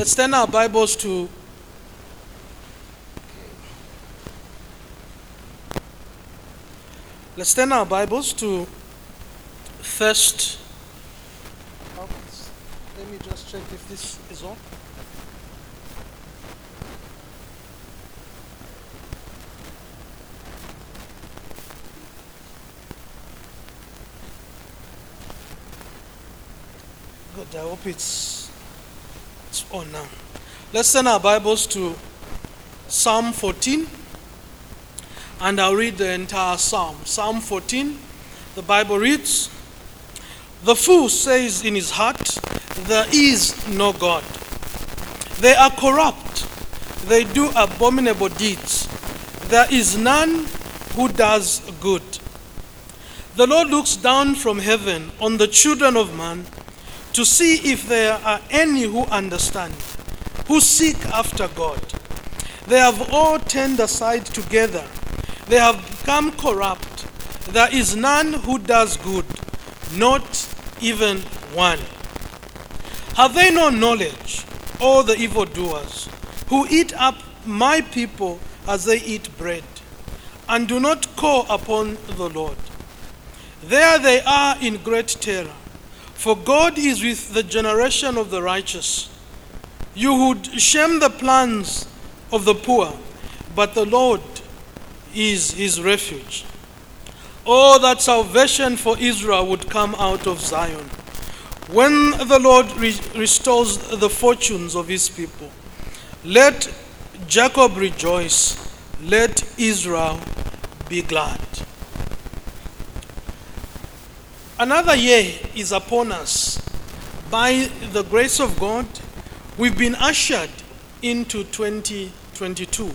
Let's turn our Bibles to Let's turn our Bibles to First. Let me just check if this is on. Good. I hope it's on now. Let's turn our Bibles to Psalm 14 and I'll read the entire psalm. Psalm 14, the Bible reads The fool says in his heart, There is no God. They are corrupt, they do abominable deeds. There is none who does good. The Lord looks down from heaven on the children of man to see if there are any who understand, who seek after God. They have all turned aside together. They have become corrupt. There is none who does good, not even one. Have they no knowledge, all the evildoers, who eat up my people as they eat bread, and do not call upon the Lord? There they are in great terror. For God is with the generation of the righteous. You would shame the plans of the poor, but the Lord is his refuge. Oh, that salvation for Israel would come out of Zion. When the Lord re- restores the fortunes of his people, let Jacob rejoice, let Israel be glad. Another year is upon us. By the grace of God, we've been ushered into 2022.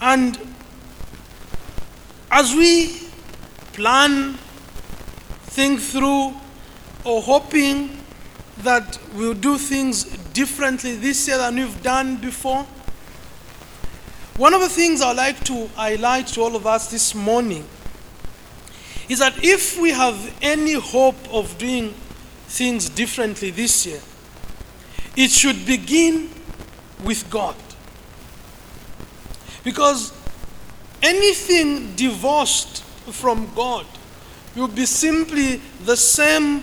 And as we plan, think through, or hoping that we'll do things differently this year than we've done before, one of the things I'd like to highlight to all of us this morning is that if we have any hope of doing things differently this year, it should begin with God. Because anything divorced from God will be simply the same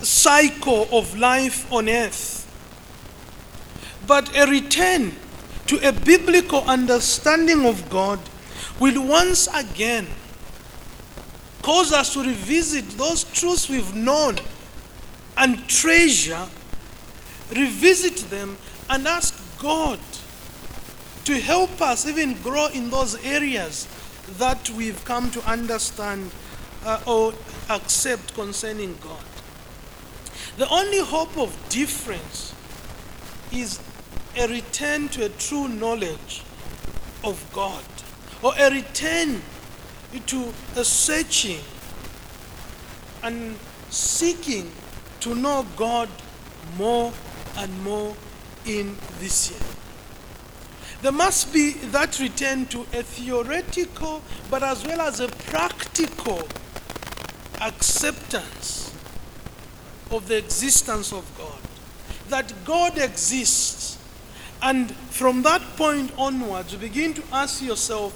cycle of life on earth. But a return to a biblical understanding of God will once again cause us to revisit those truths we've known and treasure, revisit them, and ask God to help us even grow in those areas that we've come to understand uh, or accept concerning God. The only hope of difference is a return to a true knowledge of God or a return to a searching and seeking to know God more and more in this year. There must be that return to a theoretical but as well as a practical acceptance of the existence of God. That God exists. And from that point onwards, you begin to ask yourself,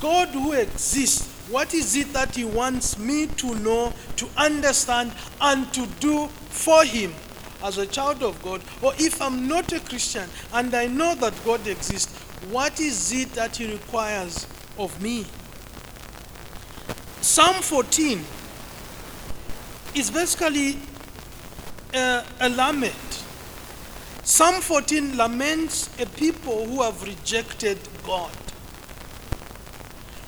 God who exists, what is it that He wants me to know, to understand, and to do for Him as a child of God? Or if I'm not a Christian and I know that God exists, what is it that He requires of me? Psalm 14 is basically a, a lament. Psalm 14 laments a people who have rejected God.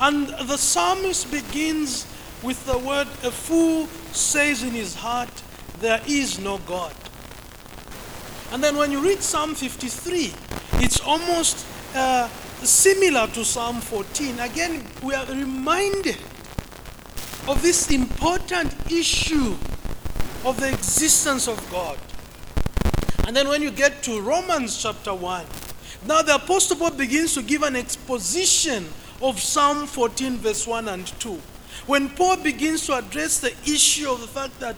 And the psalmist begins with the word, A fool says in his heart, There is no God. And then when you read Psalm 53, it's almost uh, similar to Psalm 14. Again, we are reminded of this important issue of the existence of God. And then when you get to Romans chapter 1, now the Apostle Paul begins to give an exposition of Psalm 14, verse 1 and 2. When Paul begins to address the issue of the fact that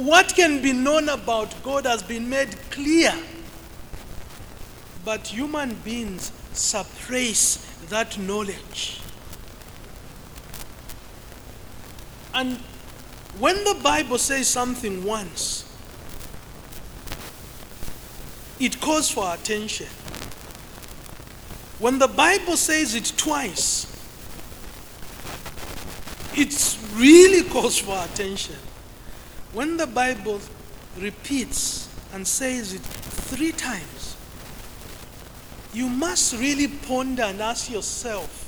what can be known about God has been made clear. But human beings suppress that knowledge. And when the Bible says something once, it calls for attention. When the Bible says it twice, it really calls for attention. When the Bible repeats and says it three times, you must really ponder and ask yourself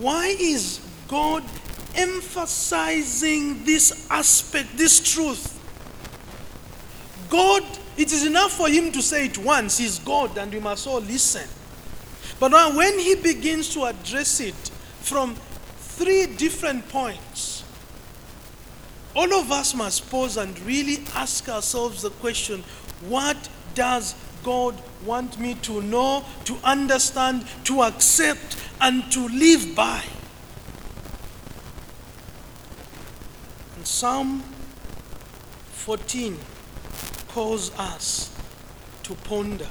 why is God emphasizing this aspect, this truth? God, it is enough for him to say it once, he's God, and we must all listen. But now, when he begins to address it from three different points, all of us must pause and really ask ourselves the question what does God want me to know, to understand, to accept, and to live by? And Psalm 14 calls us to ponder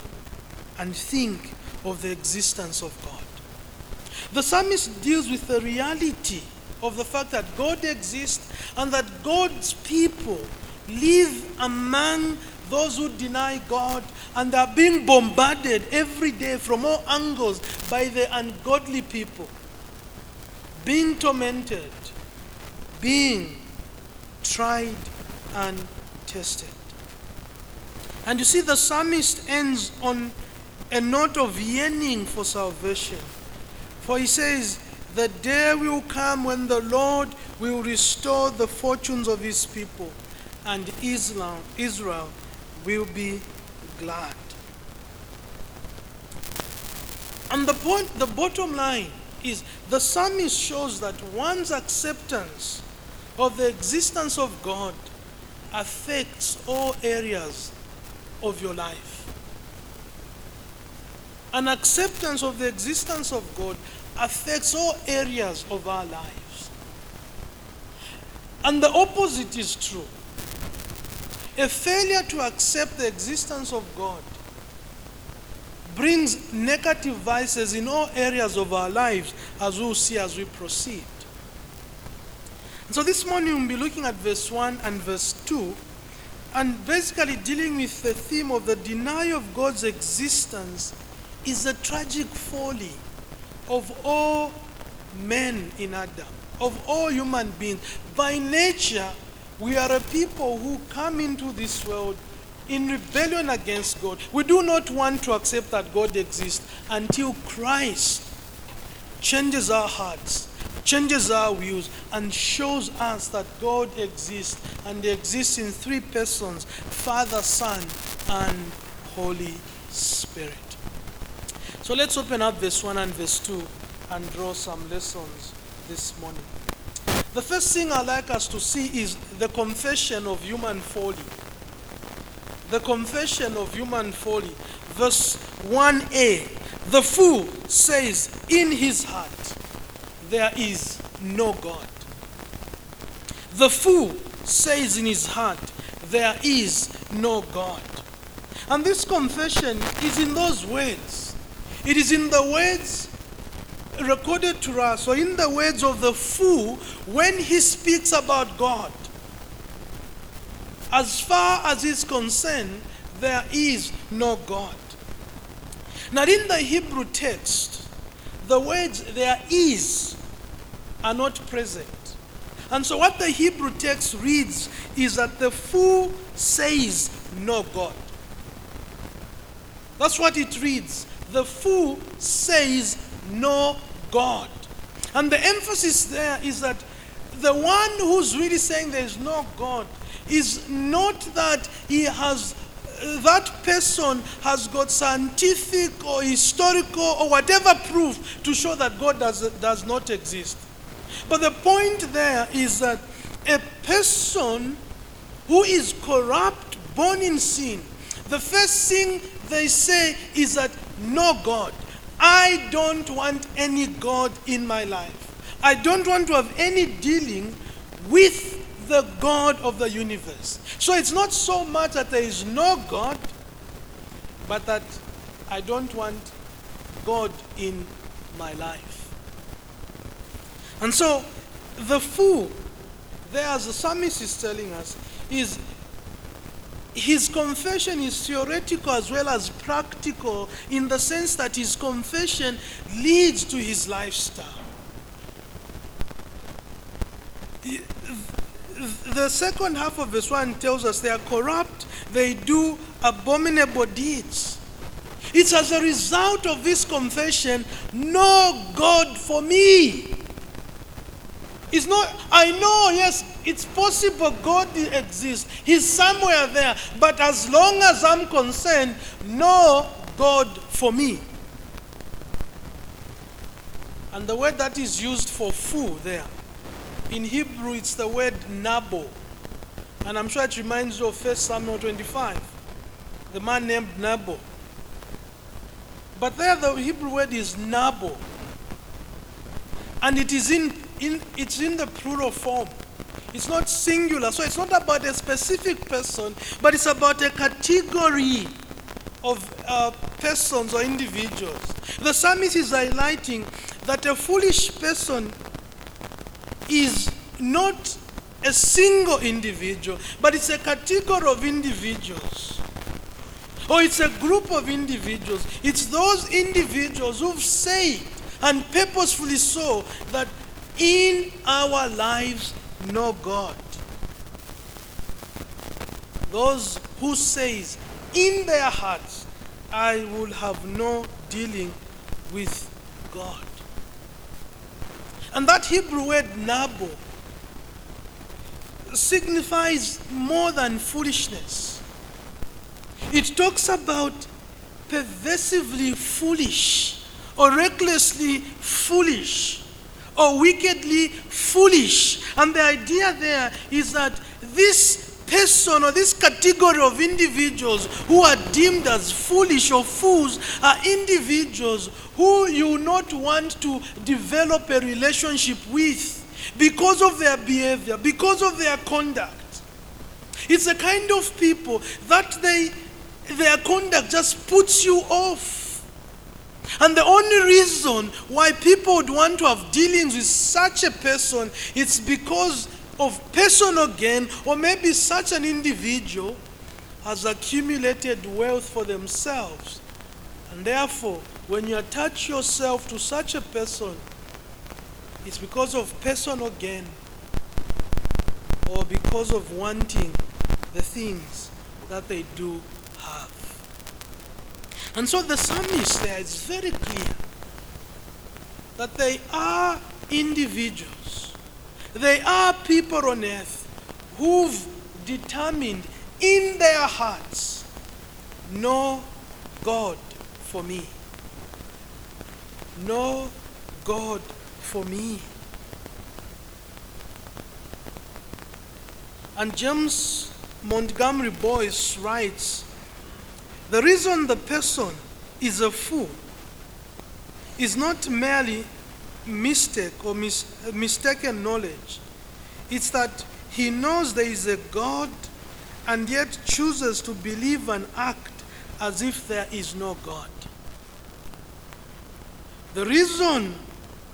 and think of the existence of God. The psalmist deals with the reality of the fact that God exists and that God's people live among those who deny God and are being bombarded every day from all angles by the ungodly people, being tormented, being tried and tested. And you see, the psalmist ends on a not of yearning for salvation. For he says, The day will come when the Lord will restore the fortunes of his people, and Islam, Israel will be glad. And the point, the bottom line is the psalmist shows that one's acceptance of the existence of God affects all areas of your life. An acceptance of the existence of God affects all areas of our lives. And the opposite is true. A failure to accept the existence of God brings negative vices in all areas of our lives, as we'll see as we proceed. So this morning we'll be looking at verse 1 and verse 2, and basically dealing with the theme of the denial of God's existence is the tragic folly of all men in Adam, of all human beings. By nature, we are a people who come into this world in rebellion against God. We do not want to accept that God exists until Christ changes our hearts, changes our views, and shows us that God exists and exists in three persons Father, Son, and Holy Spirit. So let's open up verse 1 and verse 2 and draw some lessons this morning. The first thing I'd like us to see is the confession of human folly. The confession of human folly. Verse 1a The fool says in his heart, There is no God. The fool says in his heart, There is no God. And this confession is in those words it is in the words recorded to us, or in the words of the fool, when he speaks about God. As far as is concerned, there is no God. Now, in the Hebrew text, the words there is are not present. And so, what the Hebrew text reads is that the fool says no God. That's what it reads the fool says no God. And the emphasis there is that the one who's really saying there is no God is not that he has that person has got scientific or historical or whatever proof to show that God does, does not exist. But the point there is that a person who is corrupt, born in sin, the first thing they say is that no God. I don't want any God in my life. I don't want to have any dealing with the God of the universe. So it's not so much that there is no God, but that I don't want God in my life. And so the fool, there as the psalmist is telling us, is his confession is theoretical as well as practical in the sense that his confession leads to his lifestyle. The second half of verse 1 tells us they are corrupt, they do abominable deeds. It's as a result of this confession, no God for me. It's not, I know, yes, it's possible God exists. He's somewhere there. But as long as I'm concerned, no God for me. And the word that is used for fool there, in Hebrew, it's the word nabal. And I'm sure it reminds you of 1 Samuel 25, the man named Nabal. But there, the Hebrew word is nabal. And it is in, in, it's in the plural form. It's not singular. So it's not about a specific person, but it's about a category of uh, persons or individuals. The psalmist is highlighting that a foolish person is not a single individual, but it's a category of individuals. Or it's a group of individuals. It's those individuals who've said, and purposefully so, that in our lives no God. Those who says in their hearts, I will have no dealing with God. And that Hebrew word nabal signifies more than foolishness. It talks about pervasively foolish or recklessly foolish or wickedly foolish. And the idea there is that this person or this category of individuals who are deemed as foolish or fools are individuals who you not want to develop a relationship with because of their behavior, because of their conduct. It's a kind of people that they their conduct just puts you off. And the only reason why people would want to have dealings with such a person is because of personal gain, or maybe such an individual has accumulated wealth for themselves. And therefore, when you attach yourself to such a person, it's because of personal gain or because of wanting the things that they do have. And so the psalmist there is very clear that they are individuals, they are people on earth who've determined in their hearts no God for me. No God for me. And James Montgomery Boice writes the reason the person is a fool is not merely mistake or mis- mistaken knowledge, it's that he knows there is a God and yet chooses to believe and act as if there is no God. The reason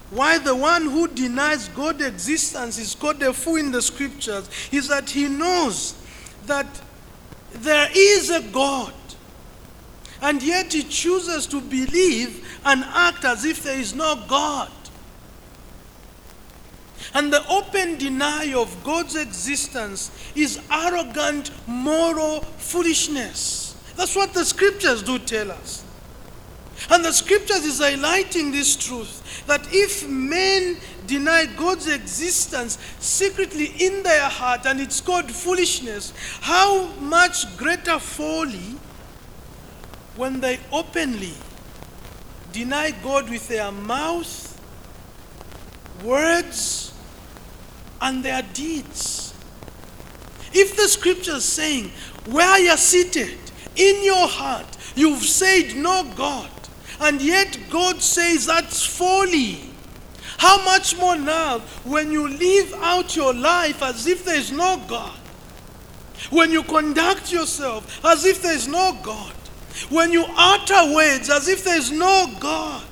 why the one who denies God's existence is called a fool in the scriptures is that he knows that there is a God and yet he chooses to believe and act as if there is no God. And the open denial of God's existence is arrogant moral foolishness. That's what the scriptures do tell us. And the scriptures is highlighting this truth that if men deny God's existence secretly in their heart and it's called foolishness, how much greater folly when they openly deny God with their mouth, words, and their deeds. If the scripture is saying, where you're seated, in your heart, you've said no God, and yet God says that's folly. How much more now when you live out your life as if there is no God? When you conduct yourself as if there is no God? When you utter words as if there is no God?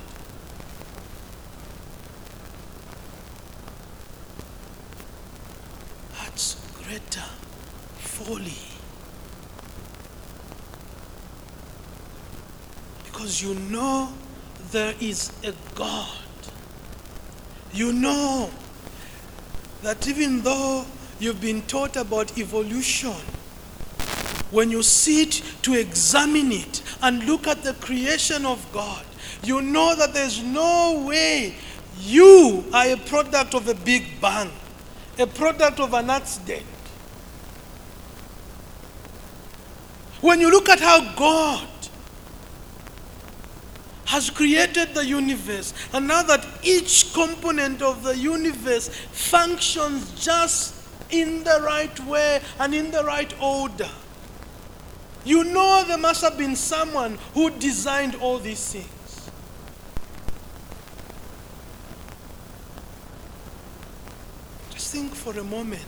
That's greater folly. Because you know there is a God. You know that even though you've been taught about evolution, when you sit to examine it and look at the creation of God, you know that there's no way you are a product of a big bang, a product of an accident. When you look at how God has created the universe, and now that each component of the universe functions just in the right way and in the right order, you know there must have been someone who designed all these things. Just think for a moment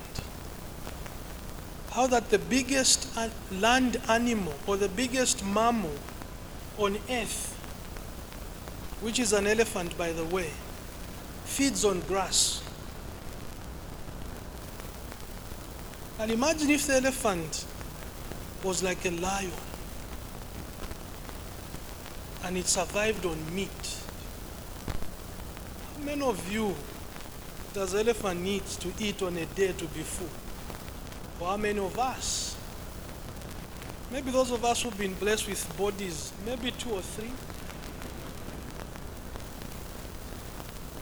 how that the biggest land animal or the biggest mammal on earth, which is an elephant by the way, feeds on grass. And imagine if the elephant was like a lion and it survived on meat. How many of you does an elephant need to eat on a day to be full? Or how many of us? Maybe those of us who've been blessed with bodies, maybe two or three.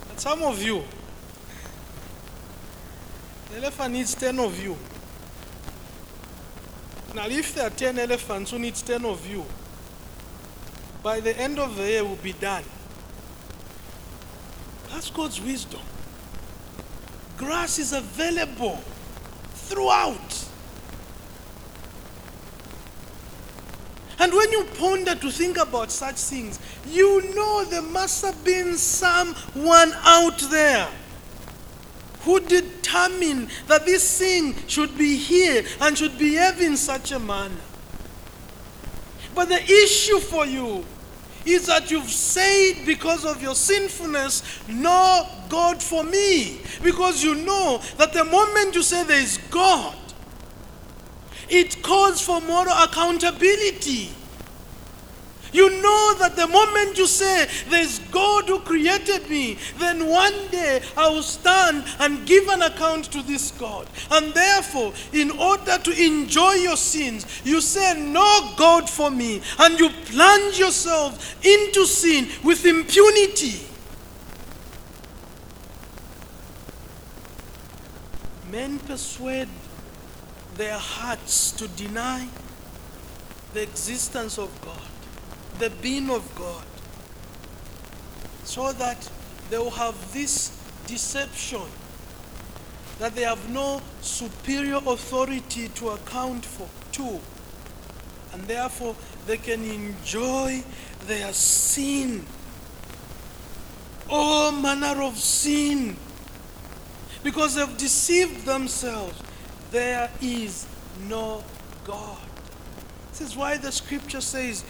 And some of you, the elephant needs 10 of you. Now, if there are 10 elephants who needs 10 of you, by the end of the year, we'll be done. That's God's wisdom. Grass is available throughout. And when you ponder to think about such things, you know there must have been someone out there who that this thing should be here and should behave in such a manner. But the issue for you is that you've said because of your sinfulness, no God for me. Because you know that the moment you say there is God, it calls for moral accountability. You know that the moment you say, There's God who created me, then one day I will stand and give an account to this God. And therefore, in order to enjoy your sins, you say, No God for me, and you plunge yourself into sin with impunity. Men persuade their hearts to deny the existence of God the being of God so that they will have this deception that they have no superior authority to account for to and therefore they can enjoy their sin. All manner of sin. Because they've deceived themselves there is no god. This is why the scripture says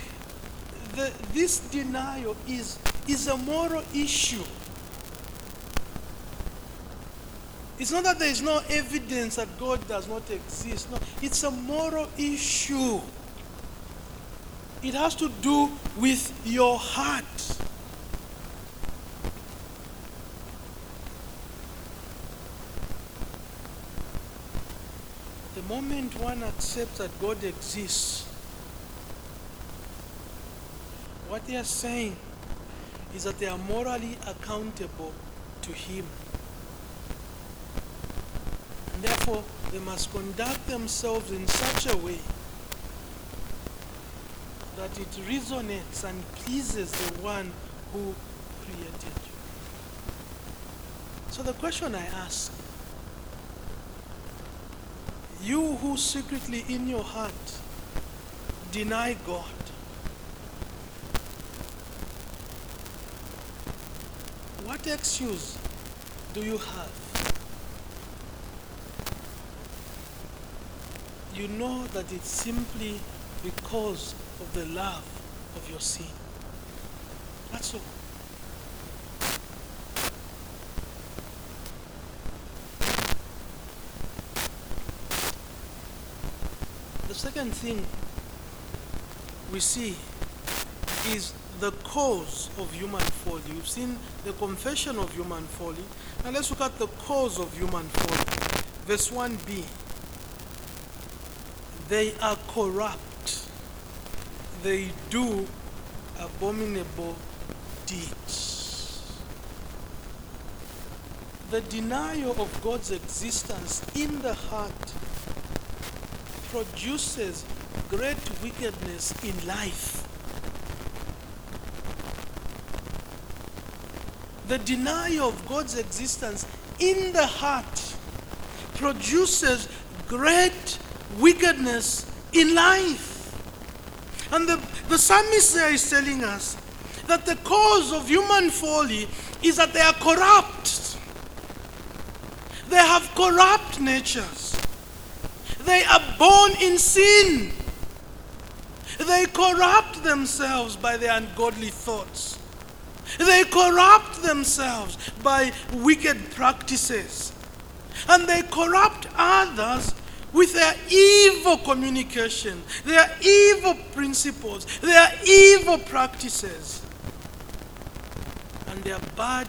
the, this denial is, is a moral issue. It's not that there is no evidence that God does not exist. No, it's a moral issue. It has to do with your heart. The moment one accepts that God exists, what they are saying is that they are morally accountable to Him. And therefore, they must conduct themselves in such a way that it resonates and pleases the one who created you. So, the question I ask you who secretly in your heart deny God, what excuse do you have? You know that it's simply because of the love of your sin. That's all. The second thing we see is the cause of human folly. We've seen the confession of human folly. Now let's look at the cause of human folly. Verse 1b. They are corrupt. They do abominable deeds. The denial of God's existence in the heart produces great wickedness in life. The denial of God's existence in the heart produces great wickedness in life. And the, the psalmist there is telling us that the cause of human folly is that they are corrupt. They have corrupt natures. They are born in sin. They corrupt themselves by their ungodly thoughts. They corrupt themselves by wicked practices. And they corrupt others with their evil communication, their evil principles, their evil practices, and their bad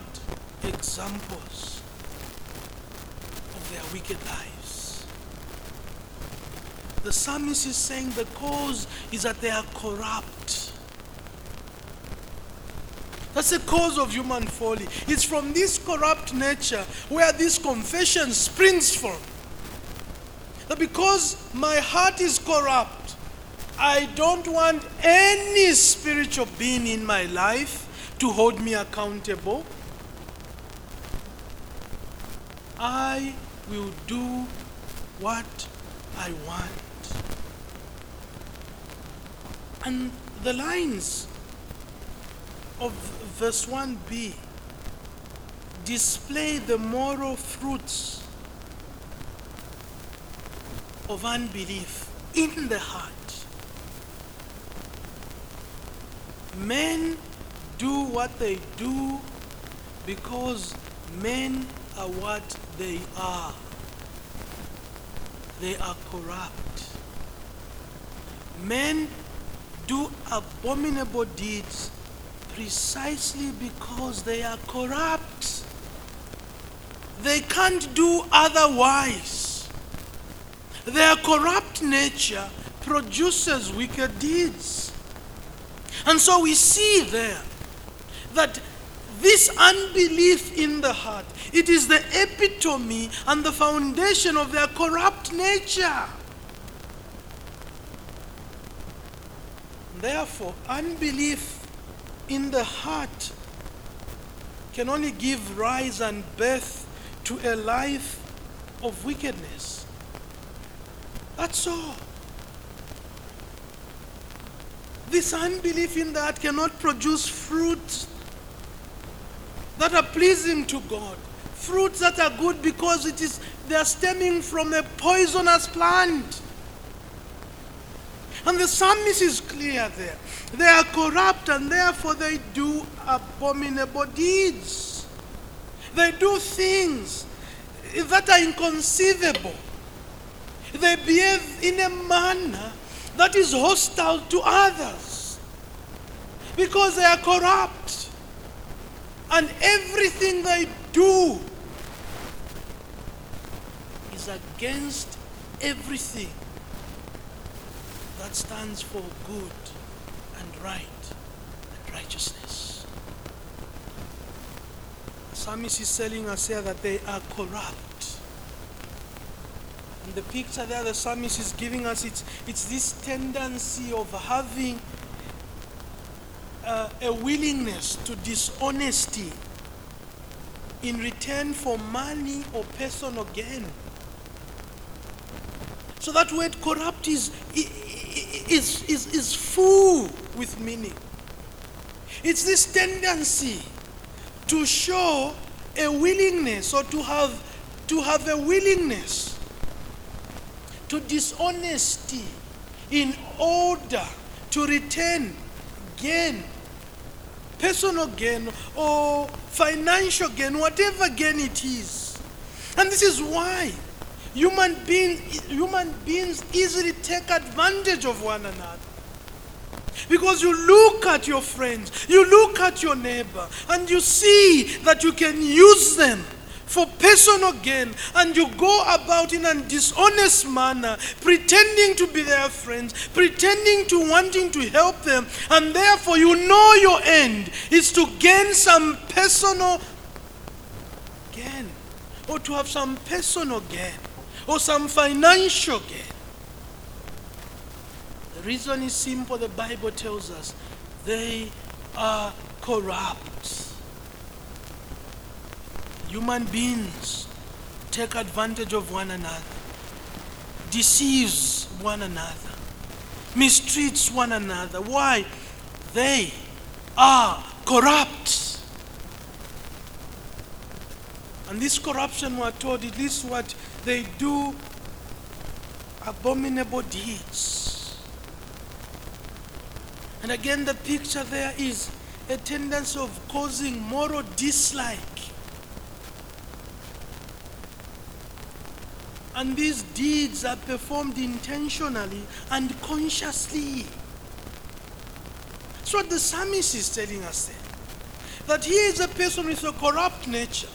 examples of their wicked lives. The psalmist is saying the cause is that they are corrupt. That's the cause of human folly. It's from this corrupt nature where this confession springs from. That because my heart is corrupt, I don't want any spiritual being in my life to hold me accountable. I will do what I want. And the lines of verse 1b display the moral fruits of unbelief in the heart. Men do what they do because men are what they are. They are corrupt. Men do abominable deeds precisely because they are corrupt. They can't do otherwise. Their corrupt nature produces wicked deeds. And so we see there that this unbelief in the heart, it is the epitome and the foundation of their corrupt nature. Therefore, unbelief in the heart can only give rise and birth to a life of wickedness. That's all. This unbelief in that cannot produce fruits that are pleasing to God. Fruits that are good because it is they are stemming from a poisonous plant. And the psalmist is clear there. They are corrupt and therefore they do abominable deeds. They do things that are inconceivable. They behave in a manner that is hostile to others because they are corrupt. And everything they do is against everything that stands for good right and righteousness. The psalmist is telling us here that they are corrupt. And the picture there the psalmist is giving us, it's, it's this tendency of having uh, a willingness to dishonesty in return for money or personal gain. So that word corrupt is, is, is, is full with meaning. It's this tendency to show a willingness or to have to have a willingness to dishonesty in order to return gain personal gain or financial gain whatever gain it is and this is why human beings human beings easily take advantage of one another. Because you look at your friends, you look at your neighbor, and you see that you can use them for personal gain, and you go about in a dishonest manner, pretending to be their friends, pretending to wanting to help them, and therefore you know your end is to gain some personal gain, or to have some personal gain, or some financial gain The reason is simple. The Bible tells us they are corrupt. Human beings take advantage of one another, deceives one another, mistreats one another. Why? They are corrupt. And this corruption, we're told, it is what they do abominable deeds. And again, the picture there is a tendency of causing moral dislike. And these deeds are performed intentionally and consciously. That's what the psalmist is telling us there. That he is a person with a corrupt nature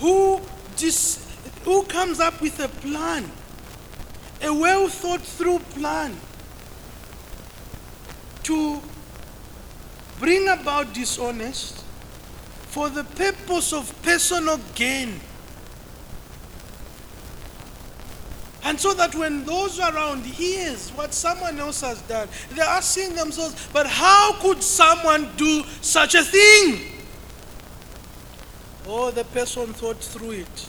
who, dis, who comes up with a plan, a well thought through plan to bring about dishonest for the purpose of personal gain. And so that when those around hears what someone else has done, they're asking themselves, but how could someone do such a thing? Oh, the person thought through it.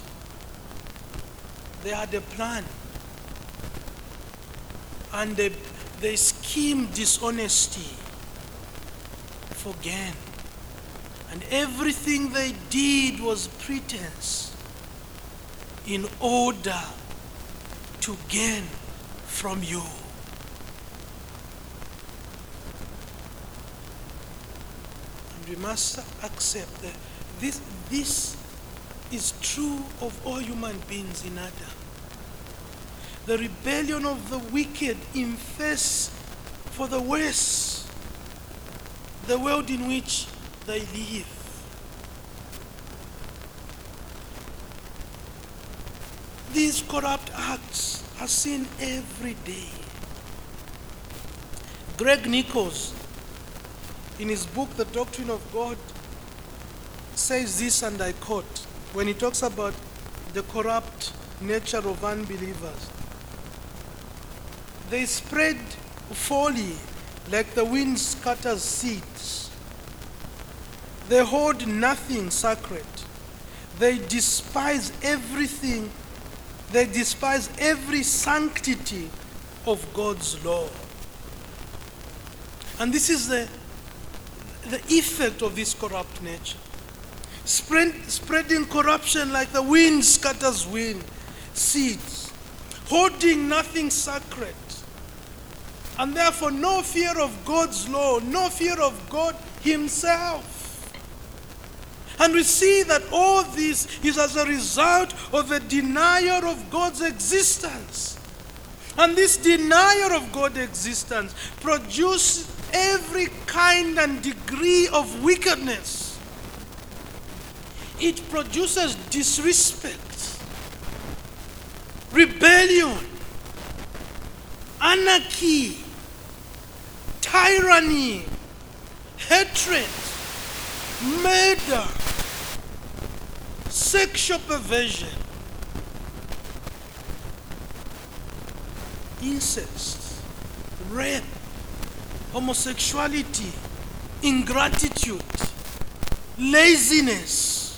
They had a plan. And they they scheme dishonesty for gain. And everything they did was pretense in order to gain from you. And we must accept that this, this is true of all human beings in Adam the rebellion of the wicked infests for the worse the world in which they live. These corrupt acts are seen every day. Greg Nichols, in his book, The Doctrine of God, says this, and I quote, when he talks about the corrupt nature of unbelievers. They spread folly like the wind scatters seeds. They hold nothing sacred. They despise everything. They despise every sanctity of God's law. And this is the, the effect of this corrupt nature. Spread, spreading corruption like the wind scatters wind, seeds, holding nothing sacred and therefore, no fear of God's law, no fear of God Himself. And we see that all this is as a result of a denial of God's existence. And this denial of God's existence produces every kind and degree of wickedness. It produces disrespect, rebellion, anarchy, tyranny, hatred, murder, sexual perversion, incest, rape, homosexuality, ingratitude, laziness,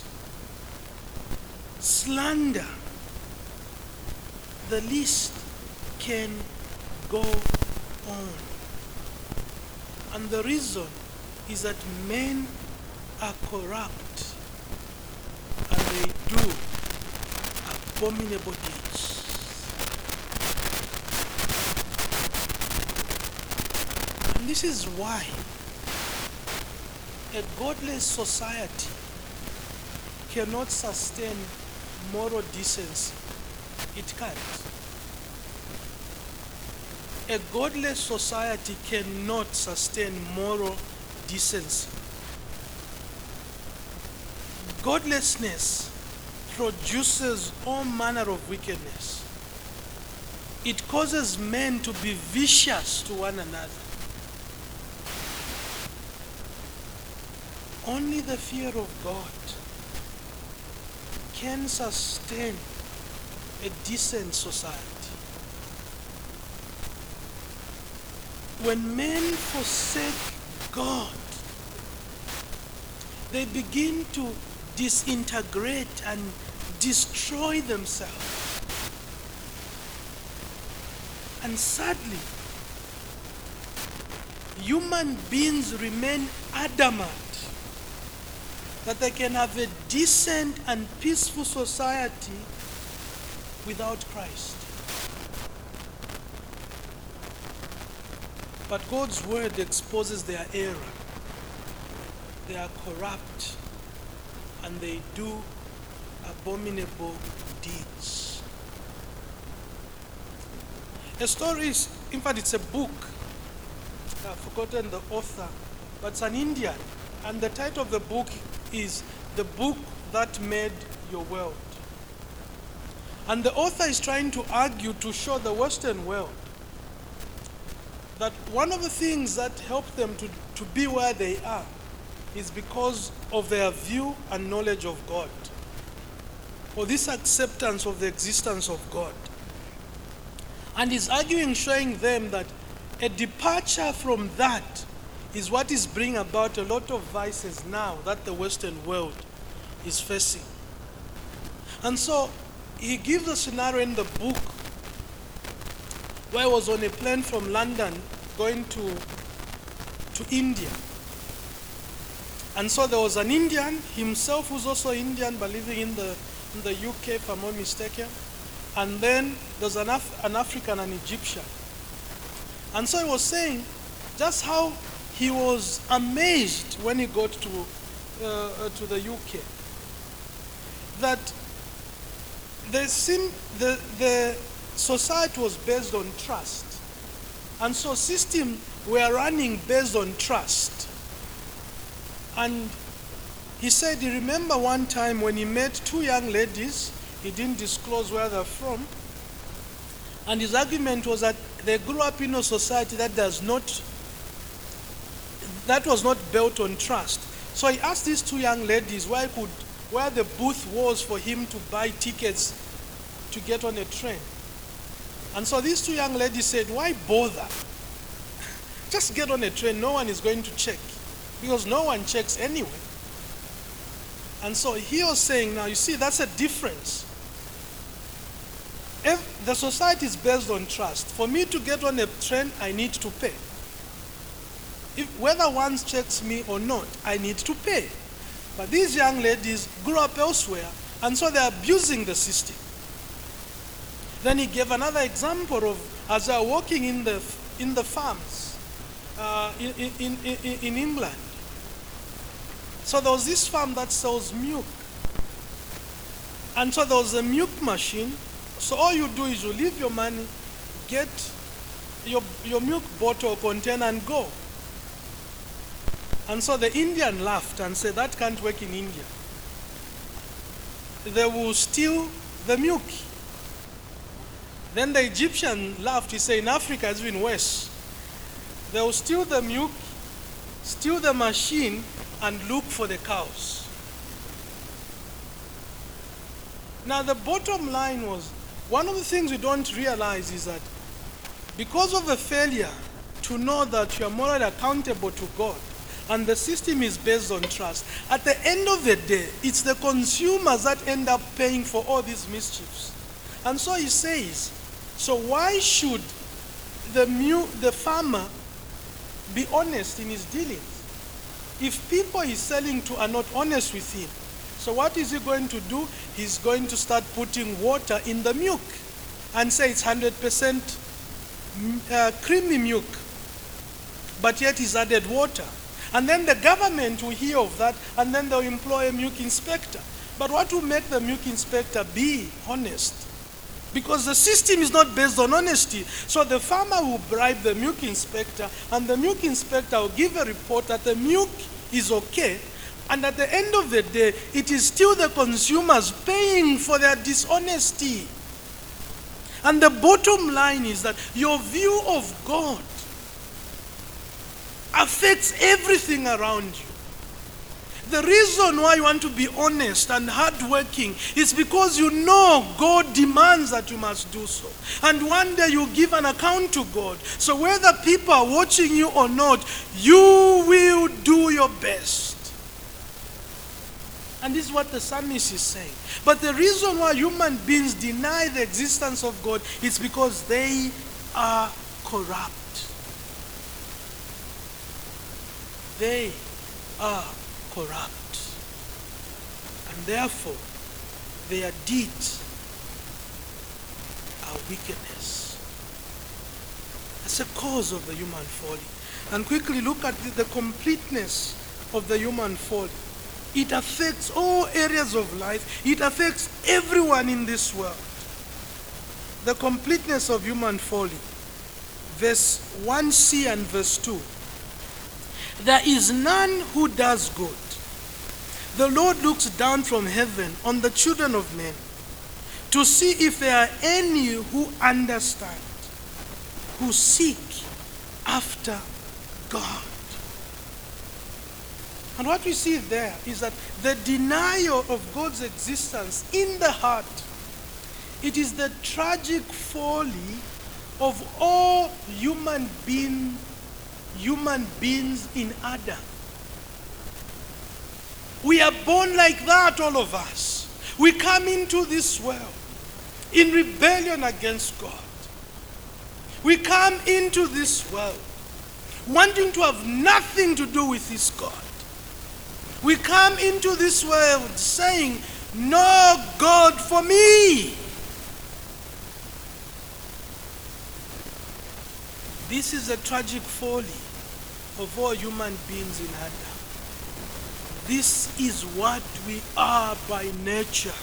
slander. The list can go on. And the reason is that men are corrupt. And they do abominable deeds. And this is why a godless society cannot sustain moral decency. It can't. A godless society cannot sustain moral decency. Godlessness produces all manner of wickedness. It causes men to be vicious to one another. Only the fear of God can sustain a decent society. When men forsake God, they begin to disintegrate and destroy themselves. And sadly, human beings remain adamant that they can have a decent and peaceful society without Christ. But God's word exposes their error. They are corrupt and they do abominable deeds. A story is, in fact, it's a book. I've forgotten the author, but it's an Indian. And the title of the book is The Book That Made Your World. And the author is trying to argue to show the Western world that one of the things that helped them to, to be where they are is because of their view and knowledge of God, or this acceptance of the existence of God. And he's arguing, showing them that a departure from that is what is bringing about a lot of vices now that the Western world is facing. And so he gives a scenario in the book where I was on a plane from London going to, to India. And so there was an Indian, himself who's also Indian, but living in the, in the UK, if I'm not mistaken. And then there's an, Af- an African, an Egyptian. And so he was saying just how he was amazed when he got to, uh, uh, to the UK that the, sim- the, the society was based on trust. And so systems were running based on trust. And he said he remember one time when he met two young ladies, he didn't disclose where they're from. And his argument was that they grew up in a society that does not that was not built on trust. So he asked these two young ladies where could where the booth was for him to buy tickets to get on a train. And so these two young ladies said, Why bother? Just get on a train, no one is going to check. Because no one checks anyway. And so he was saying, Now you see, that's a difference. If the society is based on trust, for me to get on a train, I need to pay. If, whether one checks me or not, I need to pay. But these young ladies grew up elsewhere, and so they're abusing the system. Then he gave another example of as they're walking in the, in the farms uh, in, in, in, in England. So there was this farm that sells milk. And so there was a milk machine. So all you do is you leave your money, get your, your milk bottle container, and go. And so the Indian laughed and said, That can't work in India. They will steal the milk. Then the Egyptian laughed. He said, In Africa, it's even worse. They will steal the milk, steal the machine, and look for the cows. Now, the bottom line was one of the things we don't realize is that because of the failure to know that you are morally accountable to God, and the system is based on trust. At the end of the day, it's the consumers that end up paying for all these mischiefs. And so he says, so why should the, mu- the farmer be honest in his dealings? If people he's selling to are not honest with him, So, what is he going to do? He's going to start putting water in the milk and say it's 100% mm, uh, creamy milk. But yet he's added water. And then the government will hear of that and then they'll employ a milk inspector. But what will make the milk inspector be honest? Because the system is not based on honesty. So the farmer will bribe the milk inspector, and the milk inspector will give a report that the milk is okay. And at the end of the day, it is still the consumers paying for their dishonesty. And the bottom line is that your view of God affects everything around you. The reason why you want to be honest and hardworking is because you know God demands that you must do so. And one day you give an account to God. So whether people are watching you or not, you will do your best. And this is what the psalmist is saying. But the reason why human beings deny the existence of God is because they are corrupt. They are corrupt. And therefore, their deeds are wickedness. That's a cause of the human folly. And quickly look at the, the completeness of the human folly. It affects all areas of life. It affects everyone in this world. The completeness of human folly. Verse 1c and verse 2. There is none who does good. The Lord looks down from heaven on the children of men to see if there are any who understand, who seek after God. And what we see there is that the denial of God's existence in the heart, it is the tragic folly of all human being, human beings in Adam. We are born like that, all of us. We come into this world in rebellion against God. We come into this world wanting to have nothing to do with this God. We come into this world saying, No God for me. This is a tragic folly of all human beings in Adam. This is what we are by nature.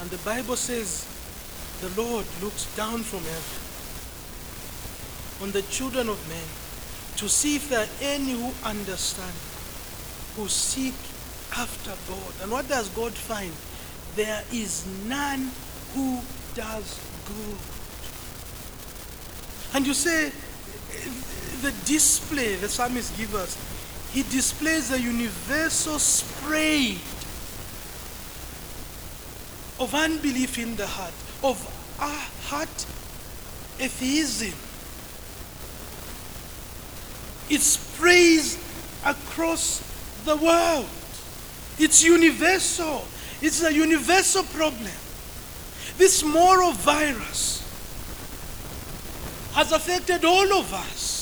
And the Bible says the Lord looks down from heaven on the children of men to see if there are any who understand, who seek after God. And what does God find? There is none who does good. And you say, eh, the display the psalmist gives us, he displays a universal spray of unbelief in the heart, of a heart atheism it sprays across the world. It's universal. It's a universal problem. This moral virus has affected all of us.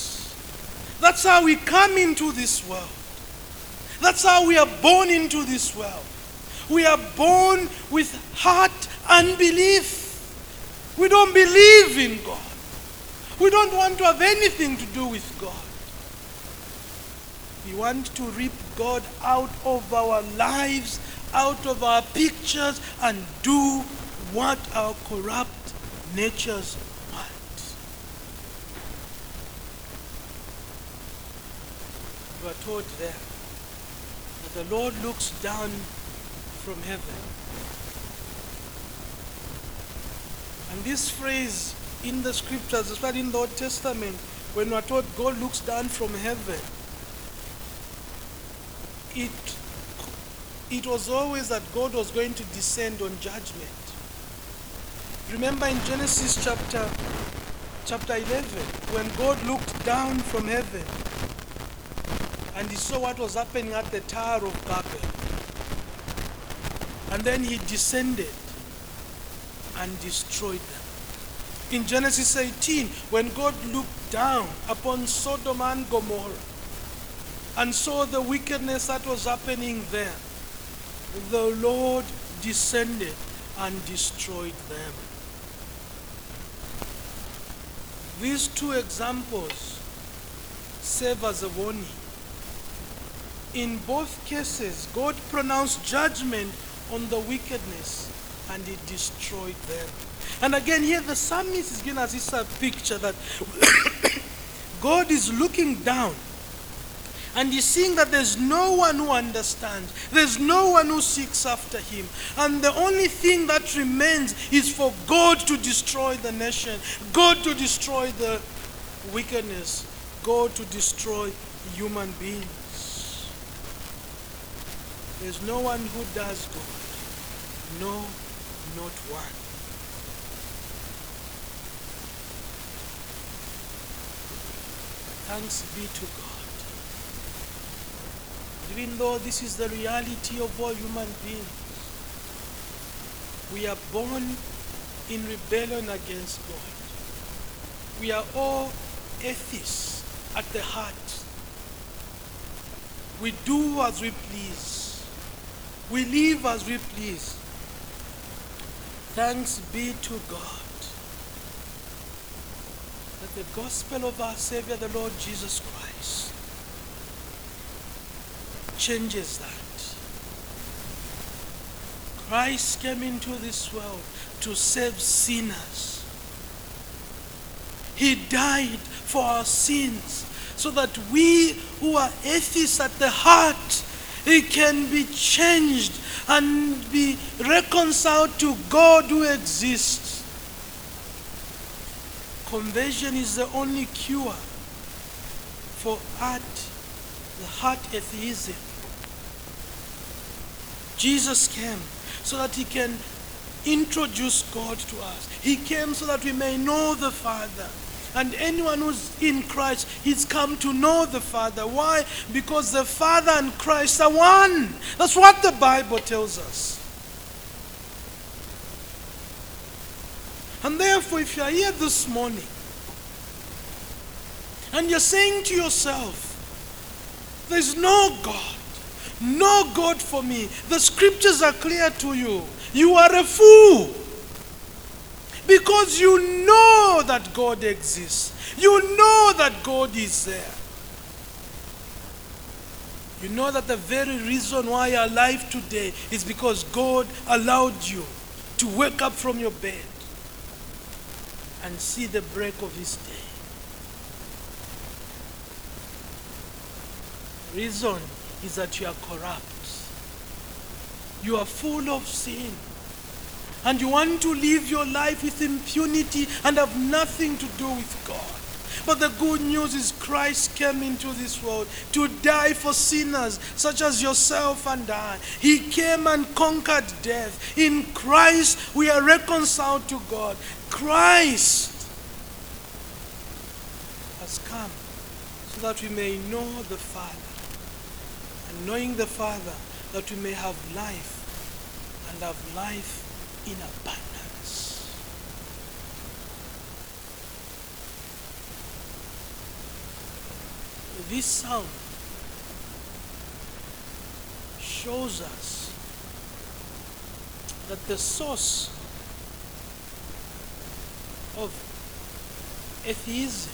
That's how we come into this world. That's how we are born into this world. We are born with heart unbelief. We don't believe in God. We don't want to have anything to do with God. We want to rip God out of our lives, out of our pictures, and do what our corrupt natures want. We are told there that the Lord looks down from heaven. And this phrase in the scriptures, especially in the Old Testament, when we are told God looks down from heaven, it, it was always that God was going to descend on judgment. Remember in Genesis chapter, chapter 11, when God looked down from heaven and he saw what was happening at the Tower of Babel. And then he descended and destroyed them. In Genesis 18, when God looked down upon Sodom and Gomorrah, and saw the wickedness that was happening there, the Lord descended and destroyed them. These two examples serve as a warning. In both cases, God pronounced judgment on the wickedness and he destroyed them. And again, here the psalmist is giving us this picture that God is looking down and he's seeing that there's no one who understands, there's no one who seeks after him. And the only thing that remains is for God to destroy the nation, God to destroy the wickedness, God to destroy human beings. There's no one who does good. No, not one. Thanks be to God. Even though this is the reality of all human beings, we are born in rebellion against God. We are all atheists at the heart. We do as we please. We live as we please. Thanks be to God that the gospel of our Savior, the Lord Jesus Christ, changes that. Christ came into this world to save sinners. He died for our sins so that we who are atheists at the heart he can be changed and be reconciled to God who exists. Conversion is the only cure for heart, the heart atheism. Jesus came so that he can introduce God to us. He came so that we may know the Father. And anyone who's in Christ, he's come to know the Father. Why? Because the Father and Christ are one. That's what the Bible tells us. And therefore, if you are here this morning and you're saying to yourself, there's no God, no God for me, the scriptures are clear to you. You are a fool. Because you know that God exists. You know that God is there. You know that the very reason why you're alive today is because God allowed you to wake up from your bed and see the break of his day. Reason is that you are corrupt. You are full of sin. And you want to live your life with impunity and have nothing to do with God. But the good news is Christ came into this world to die for sinners such as yourself and I. He came and conquered death. In Christ, we are reconciled to God. Christ has come so that we may know the Father. And knowing the Father, that we may have life and have life in abundance. This psalm shows us that the source of atheism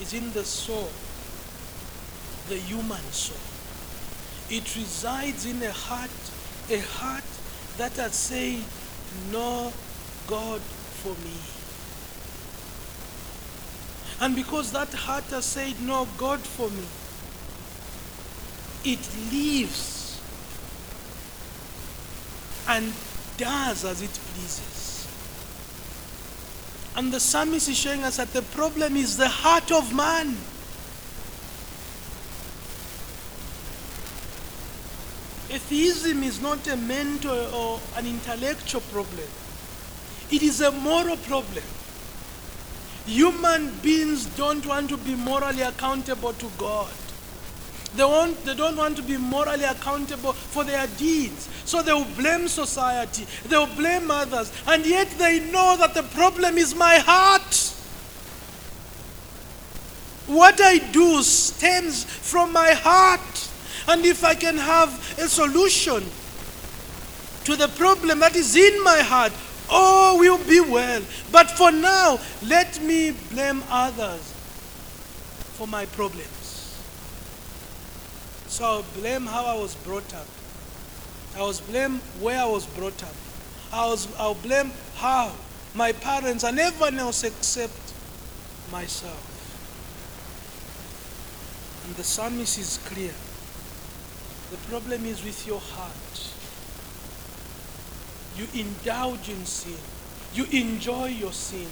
is in the soul, the human soul. It resides in a heart, a heart that has said, No God for me. And because that heart has said, No God for me, it lives and does as it pleases. And the psalmist is showing us that the problem is the heart of man. Atheism is not a mental or an intellectual problem. It is a moral problem. Human beings don't want to be morally accountable to God. They, want, they don't want to be morally accountable for their deeds. So they will blame society, they will blame others, and yet they know that the problem is my heart. what I do stems from my heart. And if I can have a solution to the problem that is in my heart, oh, all will be well. But for now, let me blame others for my problems. So I'll blame how I was brought up. I was blame where I was brought up. I was, I'll blame how my parents and everyone else except myself. And the psalmist is clear. The problem is with your heart. You indulge in sin. You enjoy your sin.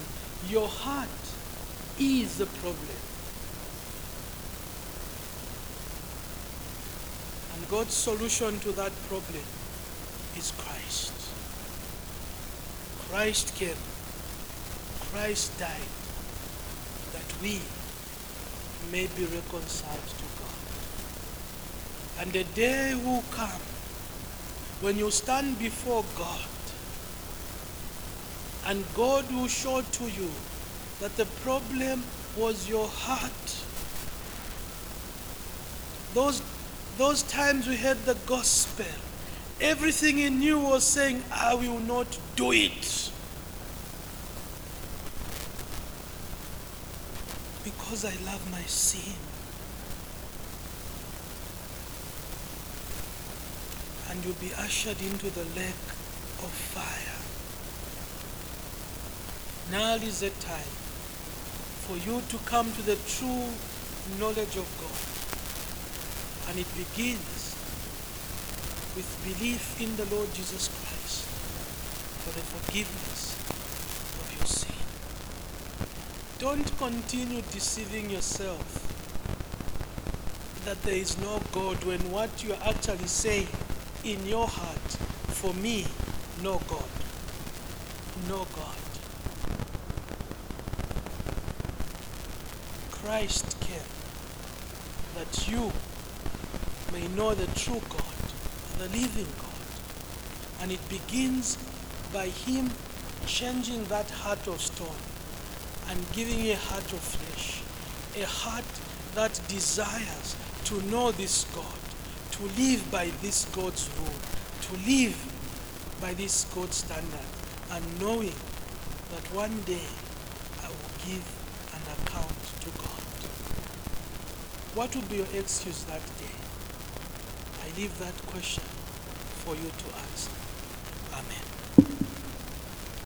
Your heart is the problem. And God's solution to that problem is Christ. Christ came. Christ died that we may be reconciled. And the day will come when you stand before God and God will show to you that the problem was your heart. Those, those times we heard the gospel, everything in you was saying, I will not do it. Because I love my sin. And you'll be ushered into the lake of fire. Now is the time for you to come to the true knowledge of God. And it begins with belief in the Lord Jesus Christ for the forgiveness of your sin. Don't continue deceiving yourself that there is no God when what you are actually saying in your heart, for me, no God. No God. Christ came that you may know the true God, the living God. And it begins by Him changing that heart of stone and giving you a heart of flesh, a heart that desires to know this God, to live by this God's rule, to live by this God's standard, and knowing that one day I will give an account to God. What would be your excuse that day? I leave that question for you to answer.